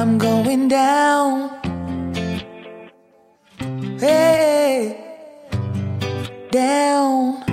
I'm going down. Hey, down.